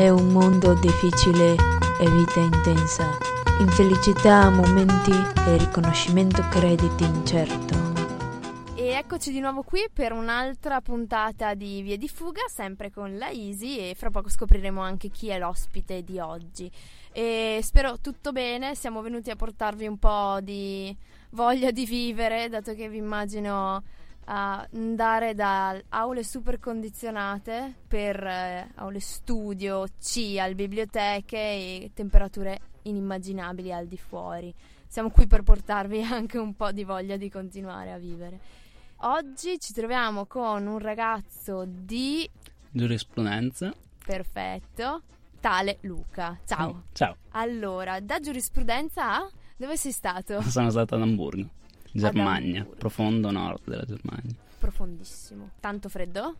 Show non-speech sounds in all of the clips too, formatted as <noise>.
È un mondo difficile e vita intensa. Infelicità a momenti e riconoscimento crediti incerto. E eccoci di nuovo qui per un'altra puntata di Via di Fuga, sempre con la Easy e fra poco scopriremo anche chi è l'ospite di oggi. E spero tutto bene, siamo venuti a portarvi un po' di voglia di vivere, dato che vi immagino a andare da aule super condizionate per eh, aule studio, C al biblioteche e temperature inimmaginabili al di fuori. Siamo qui per portarvi <laughs> anche un po' di voglia di continuare a vivere. Oggi ci troviamo con un ragazzo di giurisprudenza. Perfetto. Tale Luca. Ciao. Ciao. Allora, da giurisprudenza a dove sei stato? Sono stato ad Amburgo, Germania, profondo nord della Germania. Profondissimo. Tanto freddo?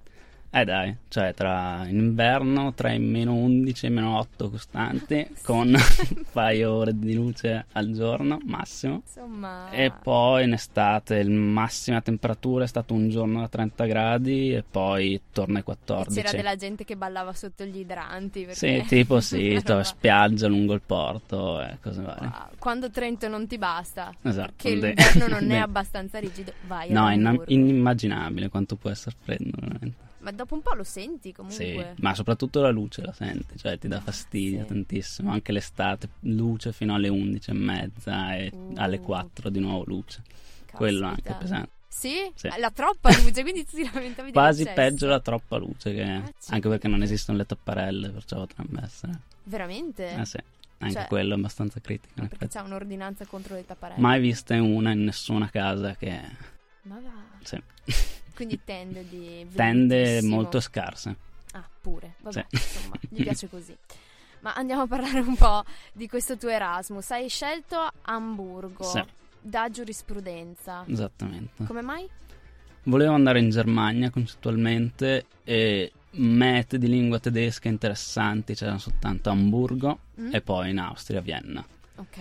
Eh dai, cioè tra in inverno tra i meno 11 e i meno 8 costanti <laughs> con <laughs> un paio ore di luce al giorno massimo. Insomma... e poi in estate il massima temperatura è stato un giorno a 30 gradi e poi torna ai 14 C'era della gente che ballava sotto gli idranti perché... Sì, tipo <laughs> sì, spiaggia lungo il porto e cose varie. Wow. Quando Trento non ti basta esatto, Perché l'inverno non è abbastanza rigido Vai No, in- inimmaginabile quanto può essere freddo veramente ma dopo un po' lo senti comunque. Sì, ma soprattutto la luce la senti, cioè ti dà fastidio sì. tantissimo. Anche l'estate, luce fino alle 11 e mezza e uh. alle 4 di nuovo luce. Caspita. Quello anche pesante. Sì? sì? La troppa luce, quindi ti lamentavi Quasi peggio la troppa luce, che... ah, anche perché non esistono le tapparelle, perciò potrebbe essere. Veramente? Eh sì. Anche cioè, quello è abbastanza critico. Perché effetti. c'è un'ordinanza contro le tapparelle. Mai vista una in nessuna casa che. Ma va. Sì. Quindi tende di... <laughs> Tende molto scarse. Ah, pure. Vabbè, sì. insomma, gli <laughs> piace così. Ma andiamo a parlare un po' di questo tuo Erasmus. Hai scelto Amburgo sì. da giurisprudenza. Esattamente. Come mai? Volevo andare in Germania concettualmente e mete di lingua tedesca interessanti c'erano soltanto a Amburgo mm? e poi in Austria, Vienna. Ok.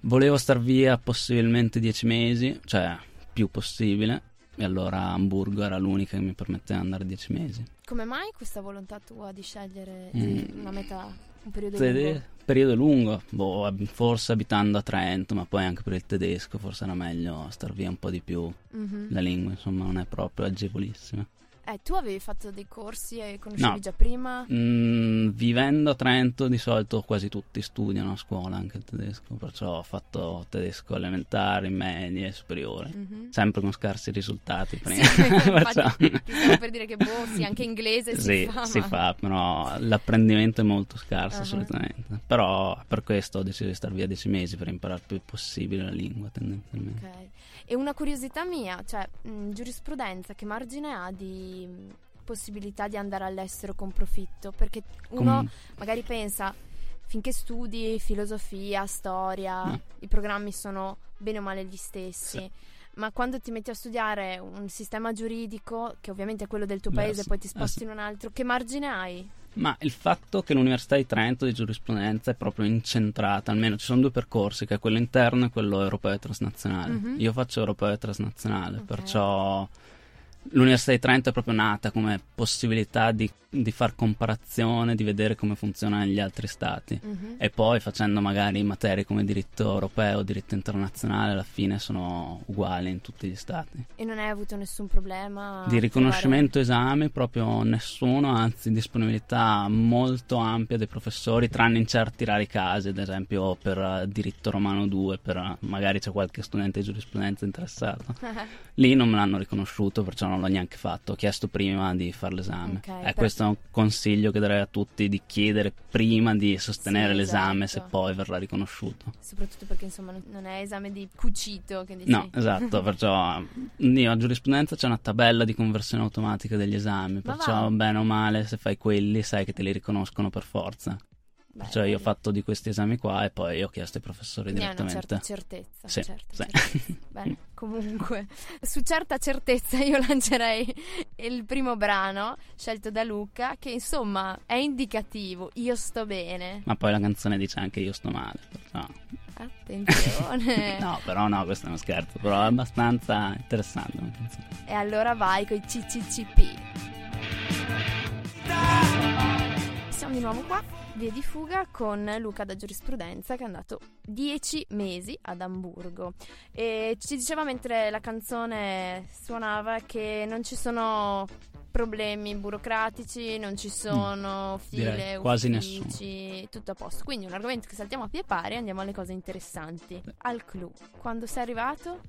Volevo star via possibilmente dieci mesi, cioè più possibile, e allora Amburgo era l'unica che mi permetteva di andare dieci mesi. Come mai questa volontà tua di scegliere mm. una meta, un periodo Tede- lungo? Periodo lungo, boh, forse abitando a Trento, ma poi anche per il tedesco forse era meglio star via un po' di più. Mm-hmm. La lingua insomma non è proprio agevolissima. Eh, tu avevi fatto dei corsi e conoscevi no. già prima? Mm, vivendo a Trento di solito quasi tutti studiano a scuola anche il tedesco, perciò ho fatto tedesco elementari, medie, superiori, mm-hmm. sempre con scarsi risultati prima. Sì, <laughs> infatti, <laughs> ti stavo <laughs> per dire che boh, sì, anche inglese si sì, fa. si ma... fa, però l'apprendimento è molto scarso uh-huh. solitamente. Però per questo ho deciso di star via dieci mesi per imparare il più possibile la lingua tendenzialmente. Ok. E una curiosità mia, cioè mh, giurisprudenza che margine ha di possibilità di andare all'estero con profitto? Perché uno Com- magari pensa finché studi filosofia, storia, No. i programmi sono bene o male gli stessi. Sì. Ma quando ti metti a studiare un sistema giuridico, che ovviamente è quello del tuo Beh, paese, sì. poi ti Eh, sposti sì. in un altro, che margine hai? Ma il fatto che l'Università di Trento di giurisprudenza è proprio incentrata, almeno ci sono due percorsi, che è quello interno e quello europeo e transnazionale. Mhm. Io faccio europeo e transnazionale, Ok. perciò l'Università di Trento è proprio nata come possibilità di, di far comparazione, di vedere come funziona negli altri stati. Mhm. E poi facendo magari materie come diritto europeo, diritto internazionale, alla fine sono uguali in tutti gli stati. E non hai avuto nessun problema? Di riconoscimento esami proprio nessuno, anzi disponibilità molto ampia dei professori, tranne in certi rari casi, ad esempio per eh, diritto romano 2, per eh, magari c'è qualche studente di giurisprudenza interessato. trovare... <laughs> Lì non me l'hanno riconosciuto, perciò non l'ho neanche fatto. Ho chiesto prima di fare l'esame. Ok, e però- questo è un consiglio che darei a tutti di chiedere prima di sostenere Sì, l'esame esatto. se poi verrà riconosciuto. Soprattutto perché insomma non- è esame di cucito che dici. No, esatto, <laughs> perciò io a giurisprudenza c'è una tabella di conversione automatica degli esami, perciò bene o male se fai quelli sai che te li riconoscono per forza. Perciò io ho fatto di questi esami qua e poi ho chiesto ai professori Quindi hai una direttamente. certa certezza. Sì, certa sì. certezza. <laughs> Bene, comunque, su certa certezza io lancerei il primo brano scelto da Luca, che insomma è indicativo. Io sto bene. Ma poi la canzone dice anche io sto male. perciò- Attenzione. <laughs> No, però no, questo è uno scherzo, però è abbastanza interessante. E allora vai con i CCCP. Siamo di nuovo qua, via di fuga con Luca da giurisprudenza che è andato dieci mesi ad Amburgo e ci diceva mentre la canzone suonava che non ci sono problemi burocratici, non ci sono mm, file, quasi uffici, nessuno. tutto a posto. Quindi un argomento che saltiamo a pie pari e andiamo alle cose interessanti. Al clou, quando sei arrivato?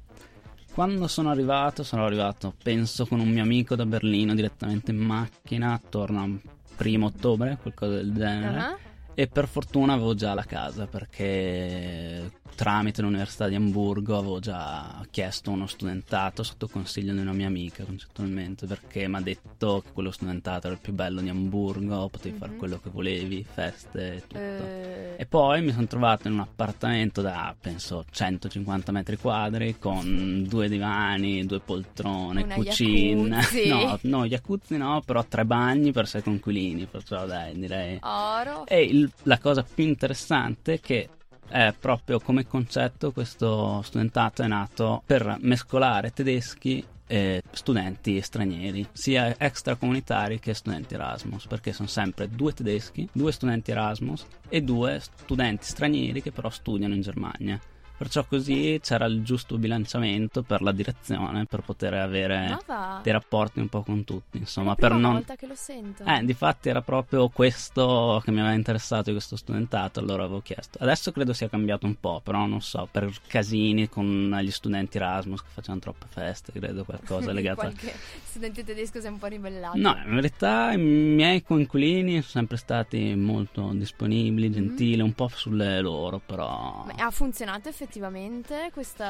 Quando sono arrivato, sono arrivato, penso, con un mio amico da Berlino direttamente in macchina, attorno al primo ottobre, qualcosa del genere. Uh-huh. E per fortuna avevo già la casa perché tramite l'Università di Amburgo avevo già chiesto uno studentato sotto consiglio di una mia amica concettualmente perché mi ha detto che quello studentato era il più bello di Amburgo, potevi mm-hmm. fare quello che volevi, feste e tutto. Eh... E poi mi sono trovato in un appartamento da penso 150 metri quadri con due divani, due poltrone, una cucina. No, no, jacuzzi no, però tre bagni per sei conquilini, perciò dai, direi. Oro. E il, la cosa più interessante è che è proprio come concetto questo studentato è nato per mescolare tedeschi e studenti stranieri, sia extracomunitari che studenti Erasmus, perché sono sempre due tedeschi, due studenti Erasmus e due studenti stranieri che però studiano in Germania. Perciò così c'era il giusto bilanciamento per la direzione per poter avere dei rapporti un po' con tutti. Insomma, è la per non. volta che lo sento. Eh, difatti era proprio questo che mi aveva interessato di questo studentato, allora avevo chiesto. Adesso credo sia cambiato un po', però non so, per casini con gli studenti Erasmus che facevano troppe feste, credo qualcosa <laughs> legato Qualche a. studente tedesco si è un po' ribellato. No, in verità i miei coinquilini sono sempre stati molto disponibili, mm-hmm. gentili, mm-hmm. un po' sulle loro, però. Ma ha funzionato effettivamente? Effettivamente questo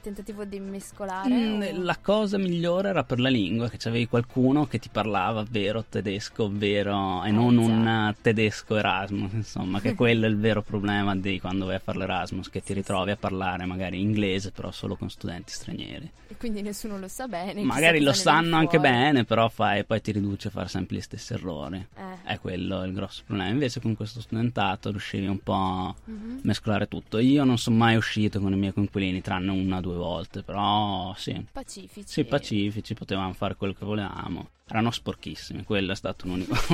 tentativo di mescolare? Mm, o... La cosa migliore era per la lingua, che c'avevi qualcuno che ti parlava vero tedesco, vero, e non già. un tedesco Erasmus, insomma, che <laughs> quello è il vero problema di quando vai a fare l'Erasmus, che ti ritrovi a parlare magari inglese, però solo con studenti stranieri. E quindi nessuno lo sa bene. Magari lo sanno anche bene, però fai, poi ti riduce a fare sempre gli stessi errori. Eh. È quello il grosso problema. Invece con questo studentato riuscivi un po' a mm-hmm. mescolare tutto. Io non sono mai uscito uscito con i miei coinquilini tranne una o due volte, però sì. Pacifici. Sì, pacifici, potevamo fare quello che volevamo. Erano sporchissimi, quello è stato un unico... <laughs>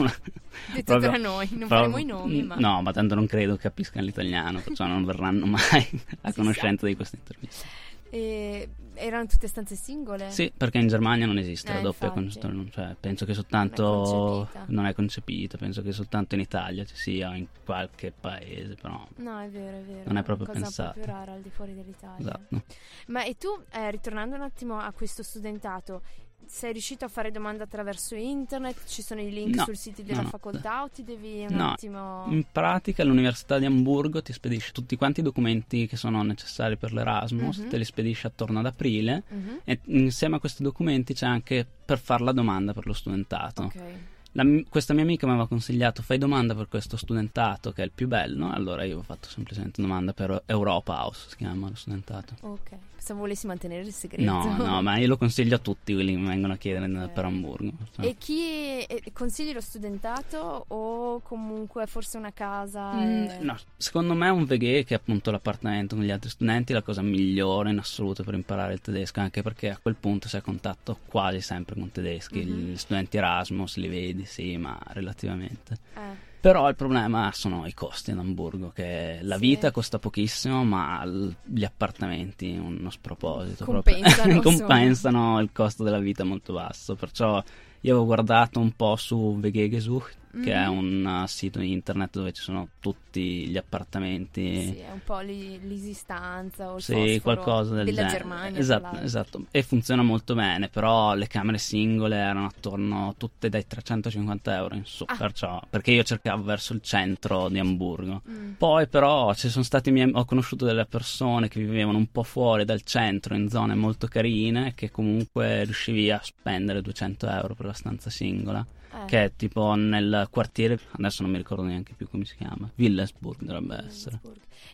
Detto proprio, tra noi, non proprio, faremo i nomi, ma... No, ma tanto non credo capiscano l'italiano, perciò non verranno mai <laughs> a conoscenza sa. di questa intervista. E erano tutte stanze singole? Sì, perché in Germania non esiste eh, la doppia concezione, cioè, penso che soltanto non è, non è, concepita, penso che soltanto in Italia ci sia in qualche paese, però No, è vero, è vero. Non è proprio cosa pensato. È più rara al di fuori dell'Italia. Esatto. Ma e tu, eh, ritornando un attimo a questo studentato, sei riuscito a fare domande attraverso internet? Ci sono i link no, sul sito della no, facoltà o ti devi un no, attimo... In pratica l'Università di Amburgo ti spedisce tutti quanti i documenti che sono necessari per l'Erasmus, uh-huh. te li spedisce attorno ad aprile uh-huh. e insieme a questi documenti c'è anche per fare la domanda per lo studentato. Okay. La, questa mia amica mi aveva consigliato fai domanda per questo studentato che è il più bello, allora io ho fatto semplicemente domanda per Europa House, si chiama lo studentato. Ok. Pensavo volessi mantenere il segreto. No, no, ma io lo consiglio a tutti quelli che mi vengono a chiedere okay. per Hamburgo. Cioè. E chi è, consigli lo studentato o comunque forse una casa? Mm, e... No, secondo me un VG che è appunto l'appartamento con gli altri studenti è la cosa migliore in assoluto per imparare il tedesco, anche perché a quel punto sei a contatto quasi sempre con tedeschi. Mm-hmm. Gli studenti Erasmus li vedi, sì, ma relativamente. Eh. Però il problema sono i costi ad Amburgo, che la sì. vita costa pochissimo, ma gli appartamenti uno sproposito. Compensano, <laughs> compensano il costo della vita molto basso. Perciò io avevo guardato un po' su Vegegesucht che mm-hmm. è un uh, sito internet dove ci sono tutti gli appartamenti. Sì, è un po' l'esistanza o il sì, qualcosa del della genere. Germania. Esatto, esatto. E funziona molto bene, però le camere singole erano attorno tutte dai 350 euro in su, ah. perciò, perché io cercavo verso il centro di Amburgo. Mm. Poi però ci sono stati miei, ho conosciuto delle persone che vivevano un po' fuori dal centro, in zone molto carine, che comunque riuscivi a spendere 200 euro per la stanza singola eh. che è tipo nel quartiere, adesso non mi ricordo neanche più come si chiama, Willesburg dovrebbe essere.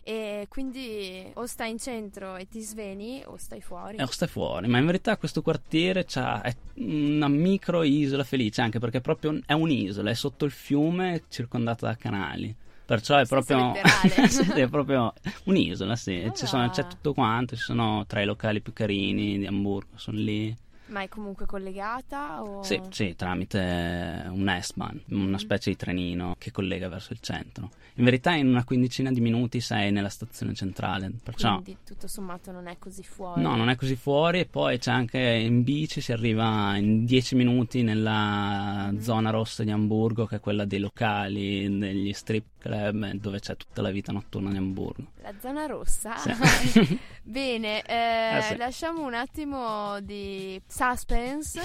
E quindi o stai in centro e ti sveni o stai fuori. Eh, o stai fuori, ma in verità questo quartiere è una micro isola felice, anche perché proprio è un'isola, è sotto il fiume circondata da canali. Perciò è proprio, <laughs> è proprio un'isola, sì. Sono, c'è tutto quanto, ci sono tra i locali più carini di Hamburgo, sono lì. Ma è comunque collegata? O... Sì, sì, tramite un S-Bahn, una Mm. specie di trenino che collega verso il centro. In verità in una quindicina di minuti sei nella stazione centrale, perciò Quindi tutto sommato non è così fuori. no, non è così fuori e poi c'è anche in bici si arriva in 10 minuti nella Mm. zona rossa di Amburgo che è quella dei locali, degli strip dove c'è tutta la vita notturna di Amburgo. La zona rossa? Sì. <laughs> <laughs> Bene, eh, Eh sì. lasciamo un attimo di suspense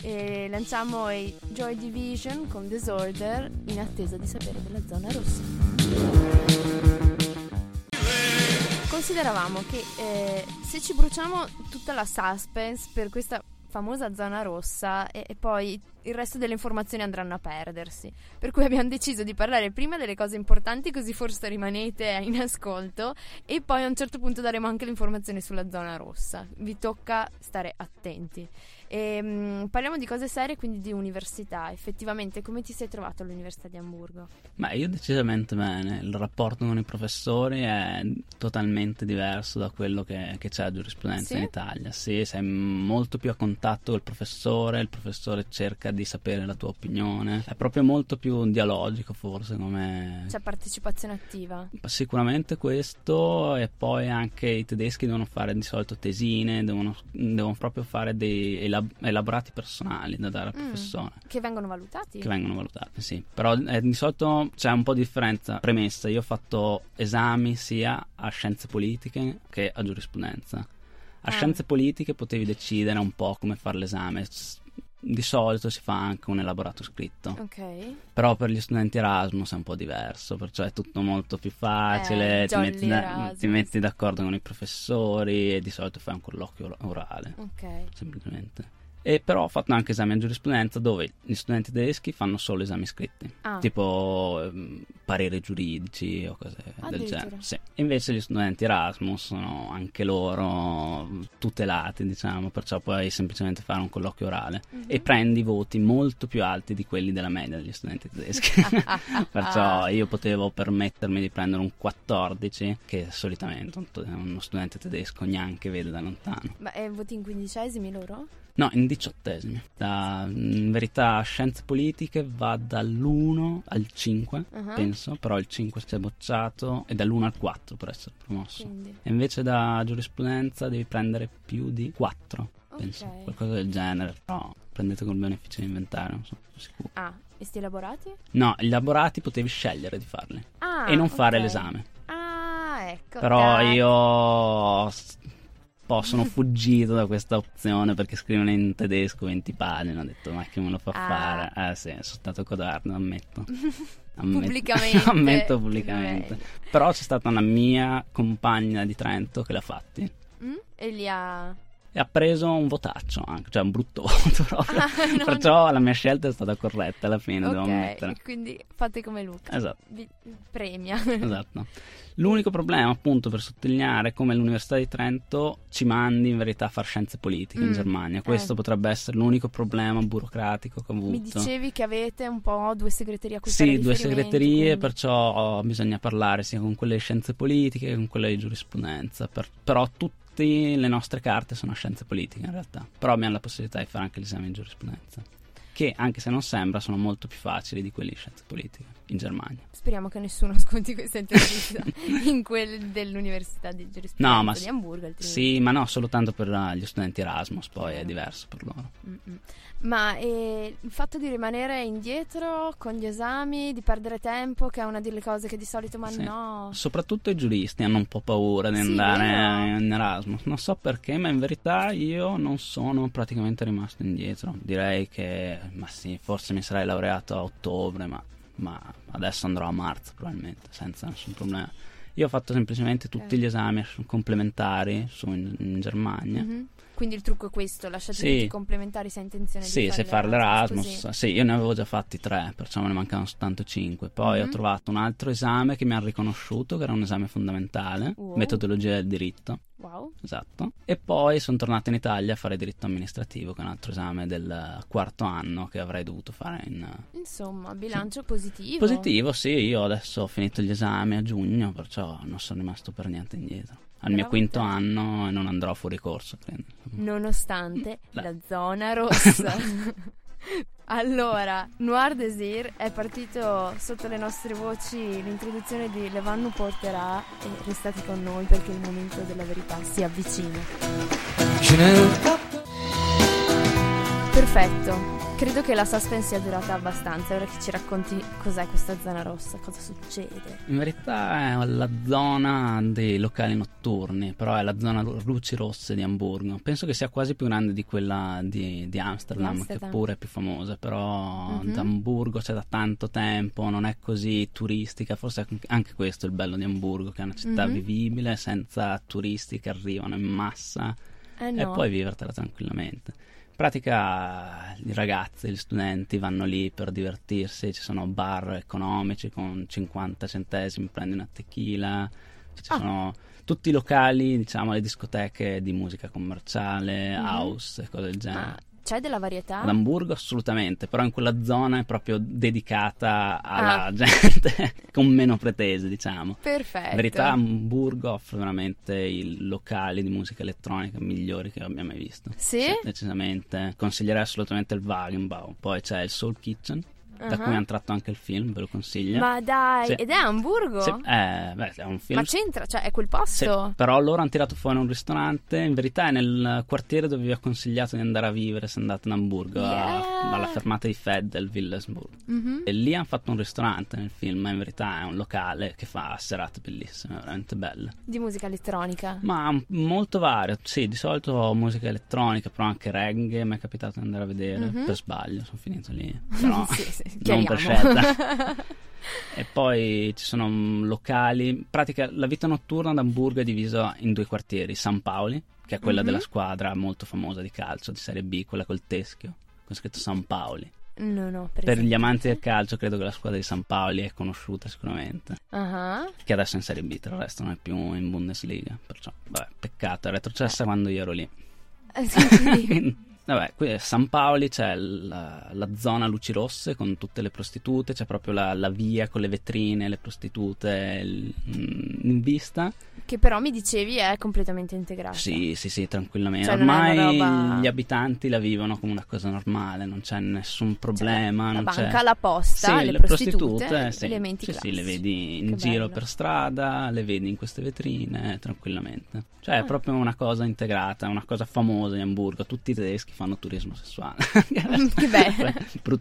e lanciamo i Joy Division con Disorder in attesa di sapere della zona rossa. Consideravamo che eh, se ci bruciamo tutta la suspense per questa famosa zona rossa e, e poi il resto delle informazioni andranno a perdersi. Per cui abbiamo deciso di parlare prima delle cose importanti così forse rimanete in ascolto e poi a un certo punto daremo anche l'informazione sulla zona rossa. Vi tocca stare attenti. Ehm, parliamo di cose serie, quindi di università. Effettivamente, come ti sei trovato all'Università di Amburgo? Ma io decisamente bene, il rapporto con i professori è totalmente diverso da quello che, che c'è a giurisprudenza Sì? in Italia. Sì, sei molto più a contatto col professore, il professore cerca di sapere la tua opinione, è proprio molto più dialogico forse come... C'è partecipazione attiva? Sicuramente questo e poi anche i tedeschi devono fare di solito tesine, devono, devono proprio fare dei elab- elaborati personali da dare al Mm. professore Che vengono valutati? che vengono valutati, sì. Però eh, di solito c'è un po' di differenza. Premessa, io ho fatto esami sia a scienze politiche che a giurisprudenza. A Ah. scienze politiche potevi decidere un po' come fare l'esame. Di solito si fa anche un elaborato scritto, Ok. però per gli studenti Erasmus è un po' diverso, perciò è tutto molto più facile, Eh, ti, metti da- ti metti d'accordo con i professori e di solito fai un colloquio or- orale Ok. semplicemente. E però ho fatto anche esami a giurisprudenza dove gli studenti tedeschi fanno solo esami scritti, Ah. tipo ehm, pareri giuridici o cose del genere. Sì. Invece gli studenti Erasmus sono anche loro tutelati, diciamo, perciò puoi semplicemente fare un colloquio orale Mhm. e prendi voti molto più alti di quelli della media degli studenti tedeschi. <laughs> <laughs> perciò io potevo permettermi di prendere un 14 che solitamente un- uno studente tedesco neanche vede da lontano. Ma eh, voti in quindicesimi loro? No, in diciottesimi. Da, in verità, scienze politiche va dall'1 al 5, Ah, penso, però il 5 si è bocciato e dall'1 al 4 per essere promosso. Quindi. E invece da giurisprudenza devi prendere più di 4, penso, Ok. qualcosa del genere. Però prendete col beneficio di inventario, non sono sicuro. Ah, e sti elaborati? No, elaborati potevi scegliere di farli Ah, e non fare ok. l'esame. Ah, ecco. Però dai. io po' sono fuggito da questa opzione perché scrivono in tedesco 20 pagine. Ho detto, ma che me lo fa Ah. fare? Eh sì, sono stato codardo, ammetto. <laughs> Ammetto- Pubblicamente. <laughs> ammetto pubblicamente. Però c'è stata una mia compagna di Trento che l'ha fatti. Mm? E li ha... E ha preso un votaccio anche, cioè un brutto <laughs> voto proprio. Ah, non- Perciò la mia scelta è stata corretta alla fine, devo Ok, ammettere. quindi fate come Luca. Esatto. Vi premia. <laughs> Esatto. L'unico problema, appunto, per sottolineare è come l'Università di Trento ci mandi in verità a fare scienze politiche in Mm, Germania. Questo eh. potrebbe essere l'unico problema burocratico che ho avuto. Mi dicevi che avete un po' due segreterie a fare Sì, due segreterie, quindi- perciò oh, bisogna parlare sia con quelle di scienze politiche che con quelle di giurisprudenza. Per- però tutte le nostre carte sono scienze politiche in realtà. Però abbiamo la possibilità di fare anche l'esame di giurisprudenza. Che anche se non sembra sono molto più facili di quelli di scienze politiche in Germania. Speriamo che nessuno <laughs> ascolti questa intervista <laughs> in quelle dell'Università di Giurisprudenza No, ma di Amburgo. altrimenti- Sì, ma no, soltanto per uh, gli studenti Erasmus, poi è Chiaro. diverso per loro. Mm-mm. Ma eh, il fatto di rimanere indietro con gli esami, di perdere tempo, che è una delle cose che di solito ma Sì. no. Soprattutto i giuristi hanno un po' paura di Sì, andare vero? in Erasmus. Non so perché, ma in verità io non sono praticamente rimasto indietro. Direi che, ma sì, forse mi sarei laureato a ottobre, ma, ma adesso andrò a marzo probabilmente, senza nessun problema. Io ho fatto semplicemente tutti gli esami complementari su in, in Germania. Mhm. Quindi il trucco è questo, lasciate Sì. complementari se hai intenzione Sì, di fare se fare l'Erasmus, sì, io ne avevo già fatti tre, perciò me ne mancavano soltanto cinque. Poi Mhm. ho trovato un altro esame che mi ha riconosciuto, che era un esame fondamentale, Wow. metodologia del diritto, Wow. Esatto. E poi sono tornato in Italia a fare diritto amministrativo, che è un altro esame del quarto anno che avrei dovuto fare in... Insomma, bilancio sì. positivo. Positivo, sì. Io adesso ho finito gli esami a giugno, perciò non sono rimasto per niente indietro. Al mio quinto anno e non andrò fuori corso, credo. Nonostante la, la zona rossa. <laughs> Allora, Noir Desir è partito sotto le nostre voci l'introduzione di Levan nous porterà e restate con noi perché il momento della verità si avvicina. Perfetto, Credo che la suspense sia durata abbastanza, ora che ci racconti cos'è questa zona rossa, cosa succede. In verità è la zona dei locali notturni, però è la zona luci rosse di Amburgo. Penso che sia quasi più grande di quella di, di Amsterdam, Amsterdam, che pure è più famosa, però mm-hmm. da Amburgo c'è da tanto tempo, non è così turistica, forse anche questo è il bello di Amburgo, che è una città mm-hmm. vivibile, senza turisti che arrivano in massa eh no. e puoi vivertela tranquillamente pratica i ragazzi, gli studenti vanno lì per divertirsi, ci sono bar economici con 50 centesimi, prendi una tequila, ci ah. sono tutti i locali, diciamo le discoteche di musica commerciale, mm-hmm. house e cose del genere. Ah c'è della varietà? Ad Amburgo assolutamente, però in quella zona è proprio dedicata alla ah. gente <laughs> con meno pretese, diciamo. Perfetto. In verità Amburgo offre veramente i locali di musica elettronica migliori che abbia mai visto. Sì? sì decisamente. Consiglierei assolutamente il Wagenbau. Poi c'è il Soul Kitchen da cui hanno tratto anche il film, ve lo consiglio. Ma dai, sì. ed è a Hamburgo? Sì, eh, beh, è un film. Ma c'entra, cioè è quel posto? Sì, però loro hanno tirato fuori un ristorante, in verità è nel quartiere dove vi ho consigliato di andare a vivere se andate in Hamburgo, yeah. alla fermata di Feddel, Willesburg. Mm-hmm. E lì hanno fatto un ristorante nel film, ma in verità è un locale che fa serate bellissime, veramente belle. Di musica elettronica? Ma molto vario, sì, di solito musica elettronica, però anche reggae mi è capitato di andare a vedere, mm-hmm. per sbaglio, sono finito lì. <laughs> Però... sì, sì non per scelta. <laughs> e poi ci sono mm, locali. In pratica, la vita notturna ad Amburgo è divisa in due quartieri: San Paoli, che è quella mm-hmm. della squadra molto famosa di calcio di Serie B, quella col teschio, con scritto San Paoli. No, no, per, per gli amanti del calcio credo che la squadra di San Paoli è conosciuta sicuramente. Uh-huh. Che adesso è in Serie B, tra il resto non è più in Bundesliga. Perciò, vabbè, peccato, è retrocessa eh. quando io ero lì. Eh, sì, <laughs> Vabbè, qui a San Paoli c'è la, la, zona luci rosse con tutte le prostitute, c'è proprio la, la via con le vetrine, le prostitute mm, in vista. Che però mi dicevi è completamente integrata. Sì, sì, sì, tranquillamente. Cioè, Ormai roba... gli abitanti la vivono come una cosa normale, non c'è nessun problema. Cioè, la banca, c'è... la posta, sì, le, le prostitute, prostitute sì, elementi sì, sì, le vedi in che giro bello. per strada, le vedi in queste vetrine, tranquillamente. Cioè, ah. è proprio una cosa integrata, una cosa famosa in Hamburgo. Tutti i tedeschi fanno turismo sessuale. <laughs> che bello.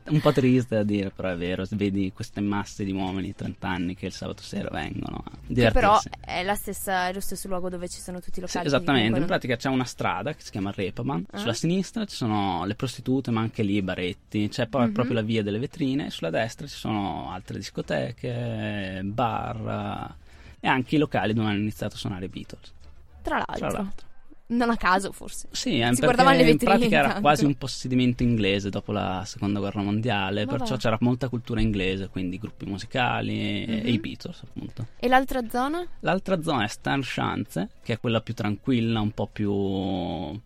Un po' triste da dire, però è vero. Vedi queste masse di uomini di 30 anni che il sabato sera vengono a divertirsi. Che però è la stessa è lo stesso luogo dove ci sono tutti i locali. Sì, esattamente, in pratica c'è una strada che si chiama Reeperbahn, ah. sulla sinistra ci sono le prostitute ma anche lì i baretti, c'è poi mm-hmm. proprio la via delle vetrine sulla destra ci sono altre discoteche, bar e anche i locali dove hanno iniziato a suonare i Beatles. Tra l'altro. Tra l'altro non a caso forse. Sì, si guardavano le vetrine. In pratica era quasi un possedimento inglese dopo la seconda guerra mondiale, Ma perciò va. c'era molta cultura inglese, quindi gruppi musicali mm-hmm. e i Beatles appunto. E l'altra zona? L'altra zona è Starnschanze, che è quella più tranquilla, un po' più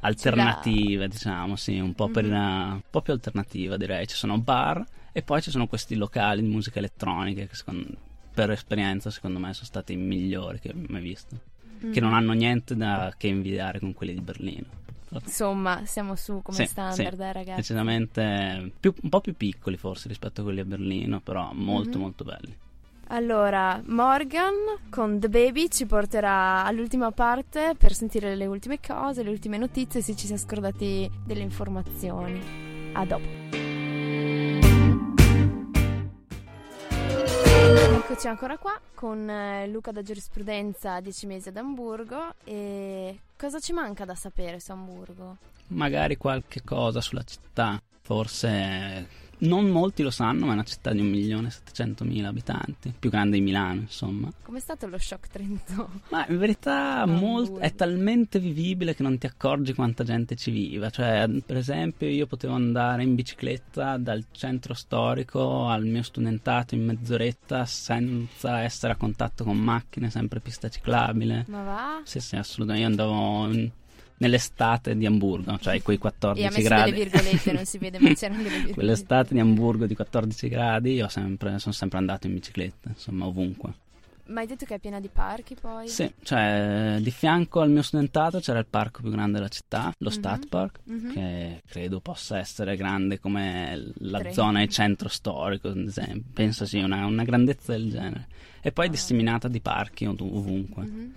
alternativa, diciamo, sì, un po', mm-hmm. una, un po' più alternativa direi. Ci sono bar e poi ci sono questi locali di musica elettronica che secondo, per esperienza secondo me sono stati i migliori che ho mai visto mm. che non hanno niente da che invidiare con quelli di Berlino. Insomma, siamo su come sì, standard, sì, eh, ragazzi. Decisamente più, un po' più piccoli forse rispetto a quelli a Berlino, però molto mm-hmm. molto belli. Allora, Morgan con The Baby ci porterà all'ultima parte per sentire le ultime cose, le ultime notizie, se ci si è scordati delle informazioni. A dopo. Eccoci ancora qua con eh, Luca da giurisprudenza 10 mesi ad Amburgo e cosa ci manca da sapere su Amburgo? Magari qualche cosa sulla città, forse non molti lo sanno, ma è una città di 1.700.000 abitanti, più grande di Milano, insomma. Com'è stato lo shock Trento? Ma in verità molt- è talmente vivibile che non ti accorgi quanta gente ci viva. Cioè, per esempio, io potevo andare in bicicletta dal centro storico al mio studentato in mezz'oretta senza essere a contatto con macchine, sempre pista ciclabile. Ma va? Sì, sì, assolutamente. Io andavo in- nell'estate di Hamburgo, cioè quei 14 E ha messo gradi. delle virgolette, non si vede, ma c'erano delle <laughs> virgolette. Quell'estate di Hamburgo di 14 gradi, io sempre, sono sempre andato in bicicletta, insomma, ovunque. Ma hai detto che è piena di parchi poi? Sì, cioè di fianco al mio studentato c'era il parco più grande della città, lo Mhm. Stadtpark, Mhm. che credo possa essere grande come la Tre. zona del centro storico, ad esempio. Penso sia una, una grandezza del genere. E poi Ah. disseminata di parchi ov- ovunque. Mhm.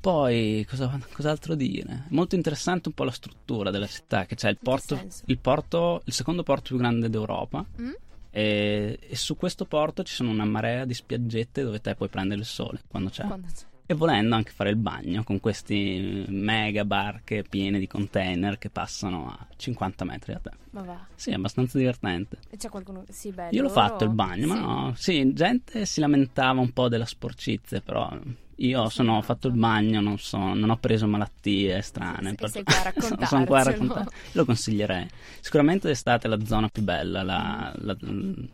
Poi, cosa, cos'altro dire? Molto interessante un po' la struttura della città, che c'è il porto, il porto, il secondo porto più grande d'Europa. Mm? E, e su questo porto ci sono una marea di spiaggette dove te puoi prendere il sole quando c'è. Quando c'è? E volendo anche fare il bagno con questi mega barche piene di container che passano a 50 metri da te. Ma va. Sì, è abbastanza divertente. E c'è qualcuno. Sì, beh, Io l'ho fatto il bagno, ma Sì. no. Sì, gente si lamentava un po' della sporcizia, però io Sì, sono, ho fatto il bagno, non, so, non ho preso malattie strane. Sì, per- sei qua a sono qua a raccontare. Lo consiglierei. Sicuramente d'estate è la zona più bella, la, la,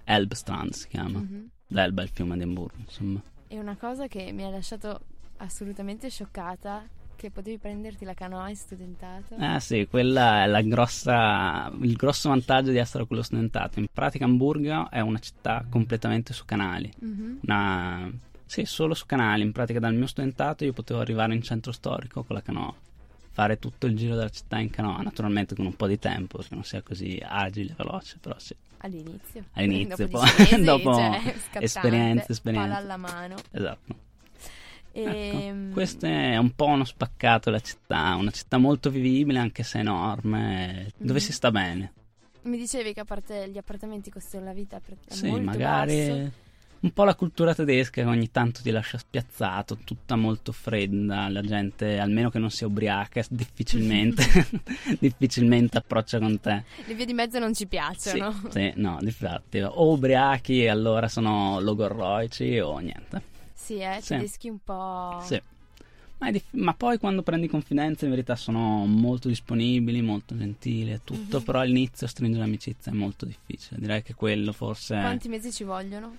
Elbstrand si chiama. Mhm. L'Elba è il fiume di Hamburgo, insomma. E una cosa che mi ha lasciato assolutamente scioccata, che potevi prenderti la canoa in studentato. Eh sì, quella è la grossa, il grosso vantaggio di essere quello studentato. In pratica Hamburgo è una città completamente su canali. Mhm. Una... Sì, solo su canali. In pratica dal mio studentato io potevo arrivare in centro storico con la canoa. Fare tutto il giro della città in canoa, naturalmente con un po' di tempo, perché non sia così agile e veloce, però sì. All'inizio. All'inizio, dopo poi- <laughs> mesi, dopo cioè, <laughs> esperienze, esperienze. Palla alla mano. Esatto. Ehm, Ecco, questo è un po' uno spaccato della città, una città molto vivibile anche se enorme, dove Mhm. si sta bene. Mi dicevi che a parte gli appartamenti costano la vita per è Sì, molto magari basso. Un po' la cultura tedesca che ogni tanto ti lascia spiazzato, tutta molto fredda, la gente, almeno che non sia ubriaca, <laughs> difficilmente, <laughs> difficilmente approccia con te. Le vie di mezzo non ci Sì, piacciono. sì, no, difatti, o ubriachi e allora sono logorroici o niente. Sì, eh, Sì. tedeschi un po'... Sì. Ma, dif- ma poi quando prendi confidenza in verità sono molto disponibili, molto gentili e tutto, Mhm. però all'inizio stringere amicizia è molto difficile. Direi che quello forse... Quanti mesi ci vogliono?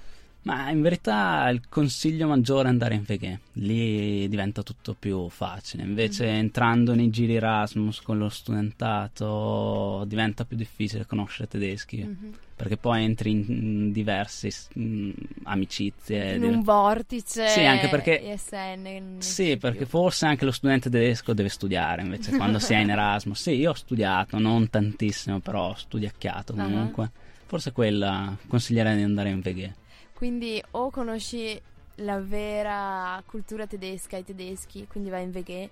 Ma in verità il consiglio maggiore è andare in veghe, lì diventa tutto più facile. Invece Mhm. entrando nei giri Erasmus con lo studentato diventa più difficile conoscere tedeschi, Mhm. perché poi entri in, diverse mm, amicizie. In diver- un vortice Sì, anche perché- non Sì, perché forse anche lo studente tedesco deve studiare invece quando si è in <laughs> Erasmus. Sì, io ho studiato, non tantissimo, però ho studiacchiato Ah. comunque. Forse quella consiglierei di andare in veghe. Quindi o conosci la vera cultura tedesca, i tedeschi, quindi vai in veghe,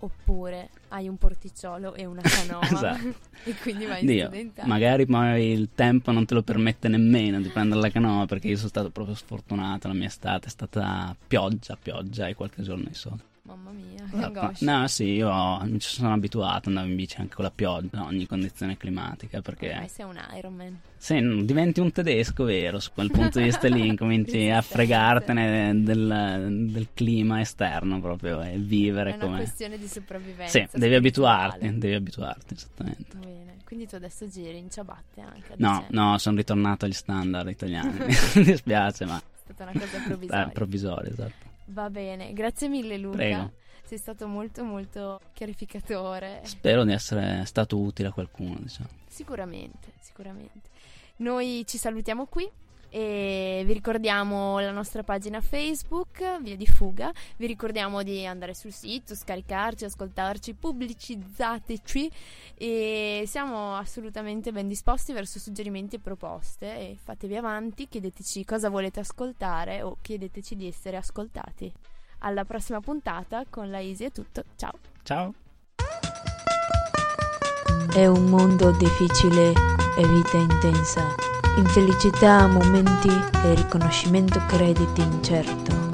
oppure hai un porticciolo e una <laughs> canoa Esatto. <laughs> e quindi vai in Dio, magari poi il tempo non te lo permette nemmeno di prendere la canoa perché io sono stato proprio sfortunato, la mia estate è stata pioggia, pioggia e qualche giorno di sole. Mamma mia, che angoscia. Esatto. No, sì, io mi ci sono abituato, andavo in bici anche con la pioggia, ogni condizione climatica perché... Ormai sei un Ironman. Sì, diventi un tedesco vero, su quel punto di vista lì <laughs> incominci a fregartene del, del clima esterno proprio e vivere È una come... questione di sopravvivenza. Sì, devi abituarti, devi abituarti, esattamente. Bene. Quindi tu adesso giri in ciabatte anche No, dicembre. no, sono ritornato agli standard <laughs> italiani, <laughs> mi dispiace, ma È stata una cosa provvisoria. è provvisorio, esatto. Va bene, grazie mille Luca. Prego. Sei stato molto molto chiarificatore. Spero di essere stato utile a qualcuno, diciamo. Sicuramente, sicuramente. Noi ci salutiamo qui e vi ricordiamo la nostra pagina Facebook, Via di Fuga. Vi ricordiamo di andare sul sito, scaricarci, ascoltarci, pubblicizzateci e siamo assolutamente ben disposti verso suggerimenti e proposte e fatevi avanti, chiedeteci cosa volete ascoltare o chiedeteci di essere ascoltati. Alla prossima puntata con la Easy è tutto. Ciao. Ciao! È un mondo difficile e vita intensa, infelicità, momenti e riconoscimento crediti incerto.